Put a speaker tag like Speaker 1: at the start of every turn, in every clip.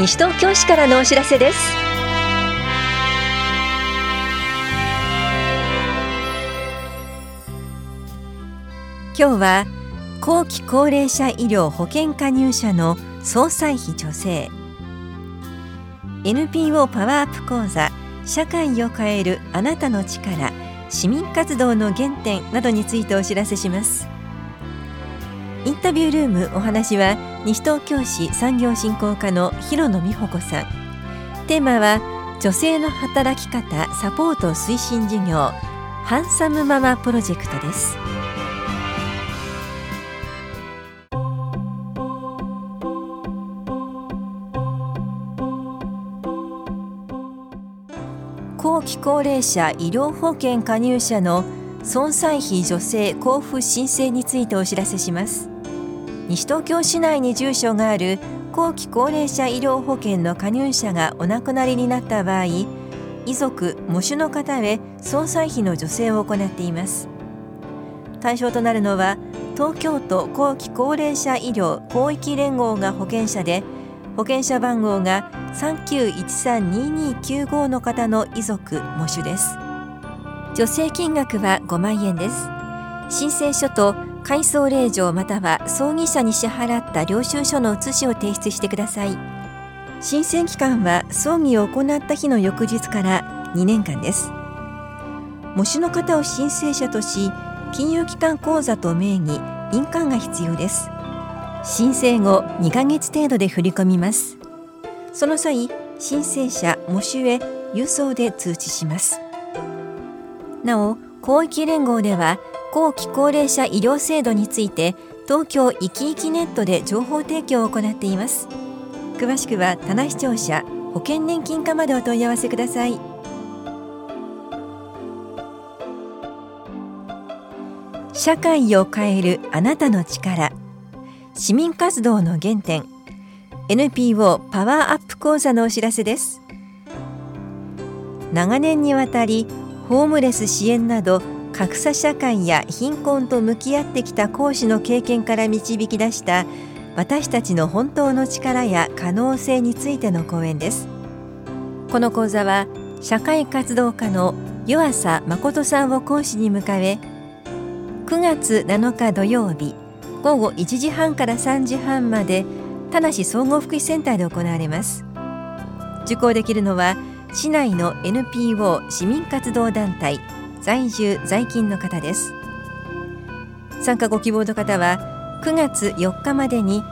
Speaker 1: 西東京市からのお知らせです。今日は後期高齢者医療保険加入者の総裁費助成。NPO パワーアップ講座社会を変えるあなたの力市民活動の原点などについてお知らせします。インタビュールームお話は西東京市産業振興課の広野美穂子さん。テーマは女性の働き方サポート推進事業ハンサムママプロジェクトです。後期高齢者医療保険加入者の損災費助成交付申請についてお知らせします。西東京市内に住所がある後期高齢者医療保険の加入者がお亡くなりになった場合遺族・喪主の方へ損災費の助成を行っています。対象となるのは東京都後期高齢者医療広域連合が保険者で保険者番号が39132295の方の遺族・喪主です。助成金額は5万円です。申請書と回送令状または葬儀社に支払った領収書の写しを提出してください。申請期間は葬儀を行った日の翌日から2年間です。模試の方を申請者とし金融機関口座と名義印鑑が必要です。申請後2ヶ月程度で振り込みます。その際申請者模試へ郵送で通知します。なお広域連合では後期高齢者医療制度について東京いきいきネットで情報提供を行っています。詳しくは棚視聴者保険年金課までお問い合わせください。社会を変えるあなたの力。市民活動の原点。NPO パワーアップ講座のお知らせです。長年にわたりホームレス支援など格差社会や貧困と向き合ってきた講師の経験から導き出した私たちの本当の力や可能性についての講演です。この講座は社会活動家の湯浅誠さんを講師に迎え9月7日土曜日午後1時半から3時半まで田無総合福祉センターで行われます。受講できるのは市内の NPO 市民活動団体在住在勤の方です。参加ご希望の方は9月4日までに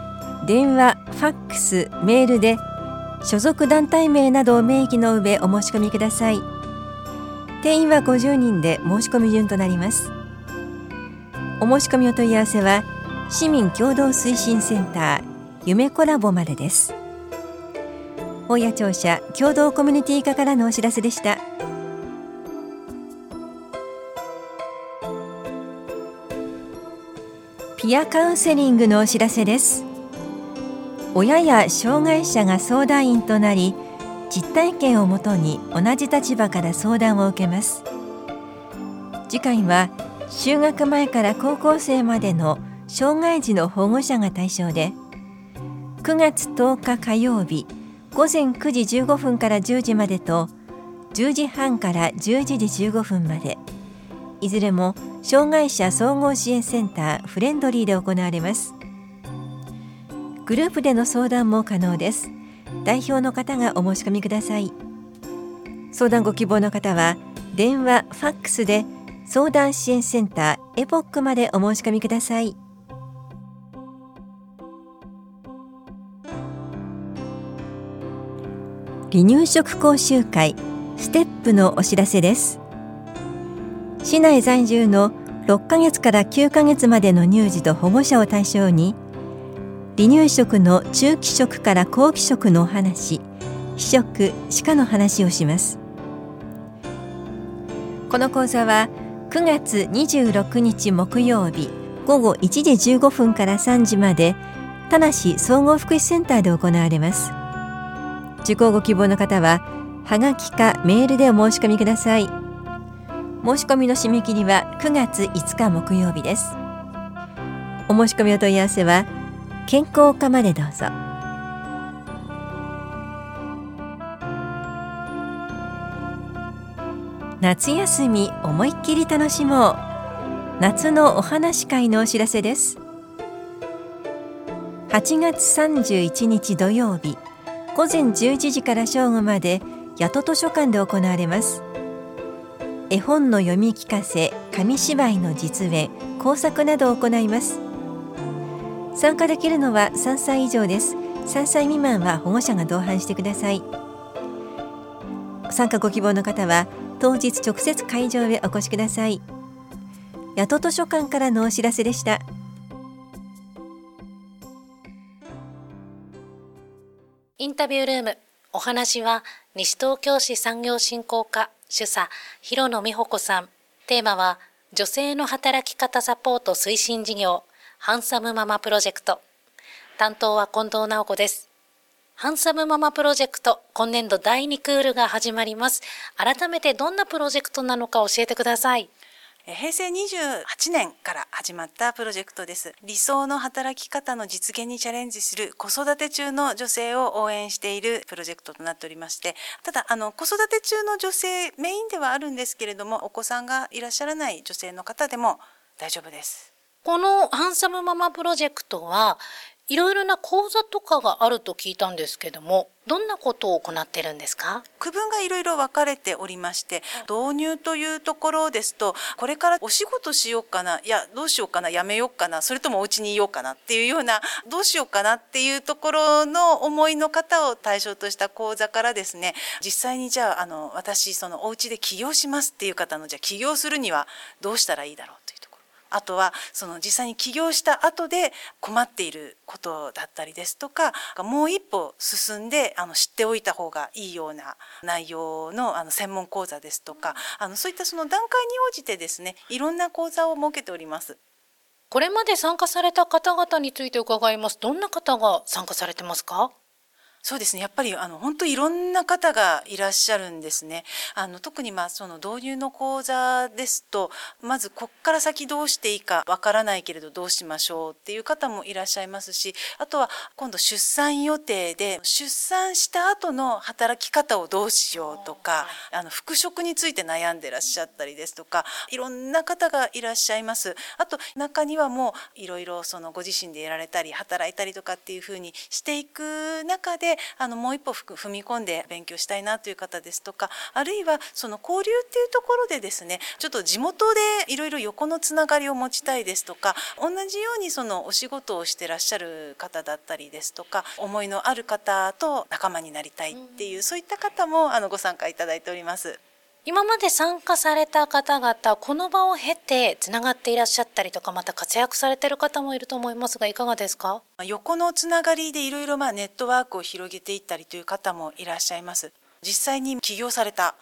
Speaker 1: 電話、ファックス、メールで所属団体名などを明記の上お申し込みください。定員は50人で申し込み順となります。お申し込みお問い合わせは市民共同推進センター夢コラボまでです。大谷庁舎共同コミュニティ課からのお知らせでした。ピアカウンセリングのお知らせです。親や障害者が相談員となり実体験をもとに同じ立場から相談を受けます。次回は就学前から高校生までの障害児の保護者が対象で9月10日火曜日午前9時15分から10時までと10時半から11時15分までいずれも障害者総合支援センターフレンドリーで行われます。グループでの相談も可能です。代表の方がお申し込みください。相談ご希望の方は電話ファックスで相談支援センターエポックまでお申し込みください。離乳食講習会ステップのお知らせです。市内在住の6ヶ月から9ヶ月までの乳児と保護者を対象に離乳食の中期食から後期食のお話非食歯科の話をします。この講座は9月26日木曜日午後1時15分から3時まで田無総合福祉センターで行われます。受講ご希望の方ははがきかメールでお申し込みください。申し込みの締め切りは9月5日木曜日です。お申し込みお問い合わせは健康課までどうぞ。夏休み思いっきり楽しもう。夏のお話会のお知らせです。8月31日土曜日午前11時から正午まで八戸図書館で行われます。絵本の読み聞かせ紙芝居の実演工作などを行います。参加できるのは3歳以上です。3歳未満は保護者が同伴してください。参加ご希望の方は当日直接会場へお越しください。八戸図書館からのお知らせでした。
Speaker 2: インタビュールームお話は西東京市産業振興課。主査広野美穂子さん。テーマは女性の働き方サポート推進事業ハンサムママプロジェクト。担当は近藤直子です。ハンサムママプロジェクト今年度第2クールが始まります。改めてどんなプロジェクトなのか教えてください。
Speaker 3: 平成28年から始まったプロジェクトです。理想の働き方の実現にチャレンジする子育て中の女性を応援しているプロジェクトとなっておりまして、ただ、あの、子育て中の女性メインではあるんですけれども、お子さんがいらっしゃらない女性の方でも大丈夫です。
Speaker 2: このハンサムママプロジェクトは、いろいろな講座とかがあると聞いたんですけども、どんなことを行ってるんですか？
Speaker 3: 区分がいろいろ分かれておりまして、導入というところですと、これからお仕事しようかな、いや、どうしようかな、やめようかな、それともお家にいようかなっていうような、どうしようかなっていうところの思いの方を対象とした講座からですね、実際にじゃあ、あの、私、そのお家で起業しますっていう方の、じゃあ起業するにはどうしたらいいだろう？あとはその実際に起業した後で困っていることだったりですとかもう一歩進んであの知っておいた方がいいような内容のあの専門講座ですとかあのそういったその段階に応じてですねいろんな講座を設けております。
Speaker 2: これまで参加された方々について伺います。どんな方が参加されてますか？
Speaker 3: そうですねやっぱりあの本当いろんな方がいらっしゃるんですね。あの特にまあその導入の講座ですとまずこっから先どうしていいかわからないけれどどうしましょうっていう方もいらっしゃいますしあとは今度出産予定で出産した後の働き方をどうしようとかあの復職について悩んでらっしゃったりですとかいろんな方がいらっしゃいます。あと中にはもういろいろそのご自身でやられたり働いたりとかっていうふうにしていく中であのもう一歩踏み込んで勉強したいなという方ですとかあるいはその交流っていうところでですねちょっと地元でいろいろ横のつながりを持ちたいですとか同じようにそのお仕事をしてらっしゃる方だったりですとか思いのある方と仲間になりたいっていう、そういった方もあのご参加いただいております。
Speaker 2: 今まで参加された方々この場を経てつながっていらっしゃったりとかまた活躍されてる方もいると思いますがいかがですか？
Speaker 3: 横のつながりでいろいろまネットワークを広げていったりという方もいらっしゃいます実際に起業された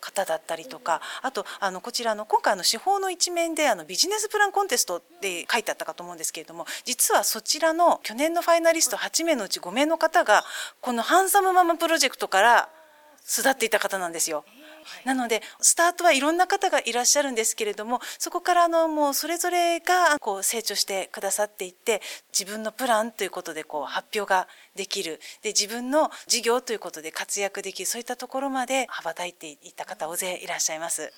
Speaker 3: 方だったりとかあとあのこちらの今回の司法の一面であのビジネスプランコンテストって書いてあったかと思うんですけれども実はそちらの去年のファイナリスト8名のうち5名の方がこのハンサムママプロジェクトから巣立っていた方なんですよ。なのでスタートはいろんな方がいらっしゃるんですけれどもそこからあのもうそれぞれがこう成長してくださっていって自分のプランということでこう発表ができるで自分の事業ということで活躍できるそういったところまで羽ばたいていった方大勢いらっしゃいます。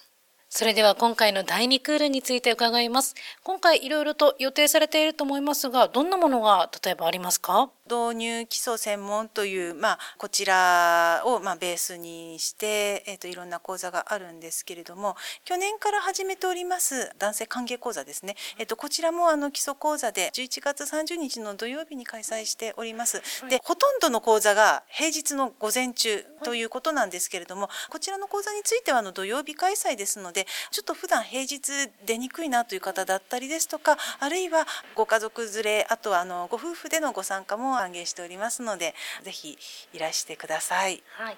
Speaker 2: それでは今回の第2クールについて伺います。今回いろいろと予定されていると思いますが、どんなものが例えばありますか？
Speaker 3: 導入基礎専門という、まあ、こちらを、まあ、ベースにして、えっ、ー、と、いろんな講座があるんですけれども、去年から始めております男性歓迎講座ですね。えっ、ー、と、こちらもあの基礎講座で11月30日の土曜日に開催しております。で、ほとんどの講座が平日の午前中ということなんですけれども、こちらの講座についてはあの土曜日開催ですので、ちょっと普段平日出にくいなという方だったりですとか、あるいはご家族連れ、あとはあのご夫婦でのご参加も歓迎しておりますのでぜひいらしてください、
Speaker 2: はい。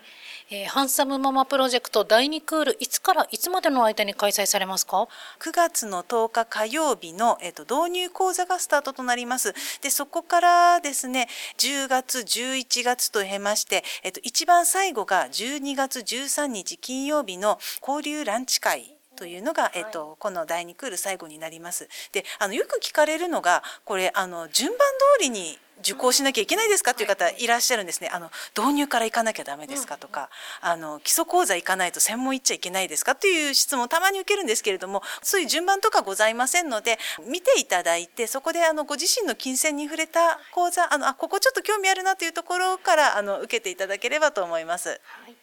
Speaker 2: えー、ハンサムママプロジェクト第2クールいつからいつまでの間に開催されますか
Speaker 3: ？9月の10日火曜日の、えーと、導入講座がスタートとなります。でそこからですね10月11月と経まして、えーと一番最後が12月13日金曜日の交流ランチ会というのが、えっと、この第2クール最後になります。であのよく聞かれるのがこれあの順番通りに受講しなきゃいけないですか？とい。う方いらっしゃるんですね。あの導入から行かなきゃダメですか？とか、あの基礎講座行かないと専門行っちゃいけないですか？という質問をたまに受けるんですけれども、そういう順番とかございませんので、見ていただいてそこであのご自身の金銭に触れた講座、あのあここちょっと興味あるなというところからあの受けていただければと思います。はい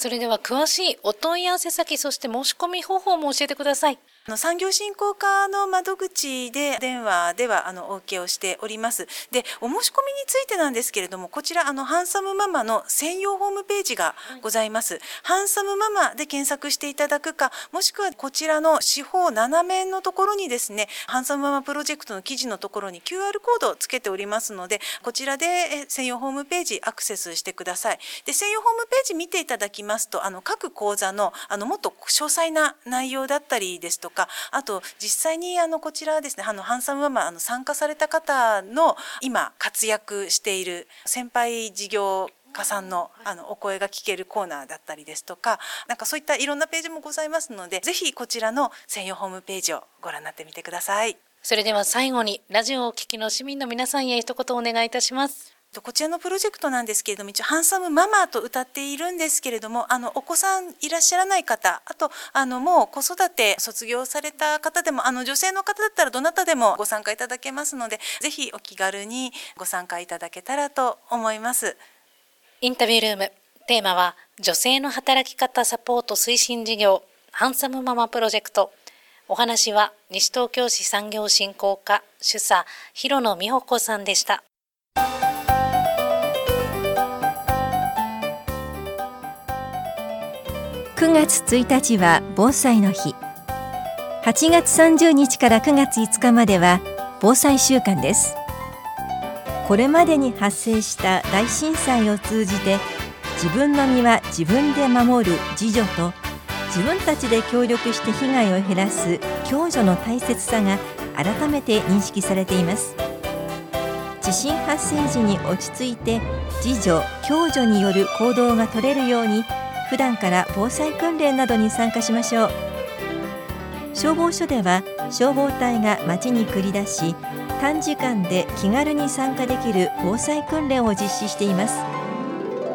Speaker 2: それでは詳しいお問い合わせ先そして申し込み方法も教えてください。
Speaker 3: の産業振興課の窓口で電話ではあのお受けをしております。で、お申し込みについてなんですけれども、こちらあのハンサムママの専用ホームページがございます。はい、ハンサムママで検索していただくか、もしくはこちらの四方斜面のところにですね、ハンサムママプロジェクトの記事のところに QR コードをつけておりますので、こちらで専用ホームページアクセスしてください。で、専用ホームページ見ていただきますと、あの各講座のあのもっと詳細な内容だったりですとか、か。あと実際にあのこちらですねあのハンサムママあの参加された方の今活躍している先輩事業家さんのあのお声が聞けるコーナーだったりですとかなんかそういったいろんなページもございますのでぜひこちらの専用ホームページをご覧になってみてください。
Speaker 2: それでは最後にラジオをお聞きの市民の皆さんへ一言お願いいたします。
Speaker 3: こちらのプロジェクトなんですけれども一応ハンサムママと歌っているんですけれどもあのお子さんいらっしゃらない方あとあのもう子育て卒業された方でもあの女性の方だったらどなたでもご参加いただけますのでぜひお気軽にご参加いただけたらと思います。
Speaker 2: インタビュールームテーマは女性の働き方サポート推進事業ハンサムママプロジェクト。お話は西東京市産業振興課主査広野美穂子さんでした。
Speaker 1: 9月1日は防災の日。8月30日から9月5日までは防災週間です。これまでに発生した大震災を通じて自分の身は自分で守る自助と自分たちで協力して被害を減らす共助の大切さが改めて認識されています。地震発生時に落ち着いて自助共助による行動が取れるように普段から防災訓練などに参加しましょう。消防署では消防隊が町に繰り出し短時間で気軽に参加できる防災訓練を実施しています。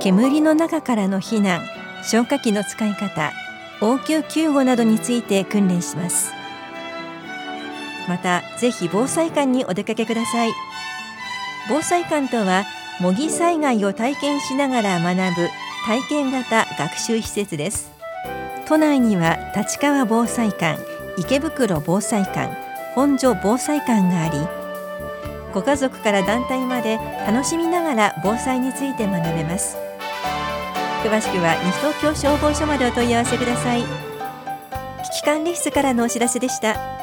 Speaker 1: 煙の中からの避難消火器の使い方応急救護などについて訓練します。またぜひ防災館にお出かけください。防災館とは模擬災害を体験しながら学ぶ体験型学習施設です。都内には立川防災館池袋防災館本所防災館がありご家族から団体まで楽しみながら防災について学べます。詳しくは西東京消防署までお問い合わせください。危機管理室からのお知らせでした。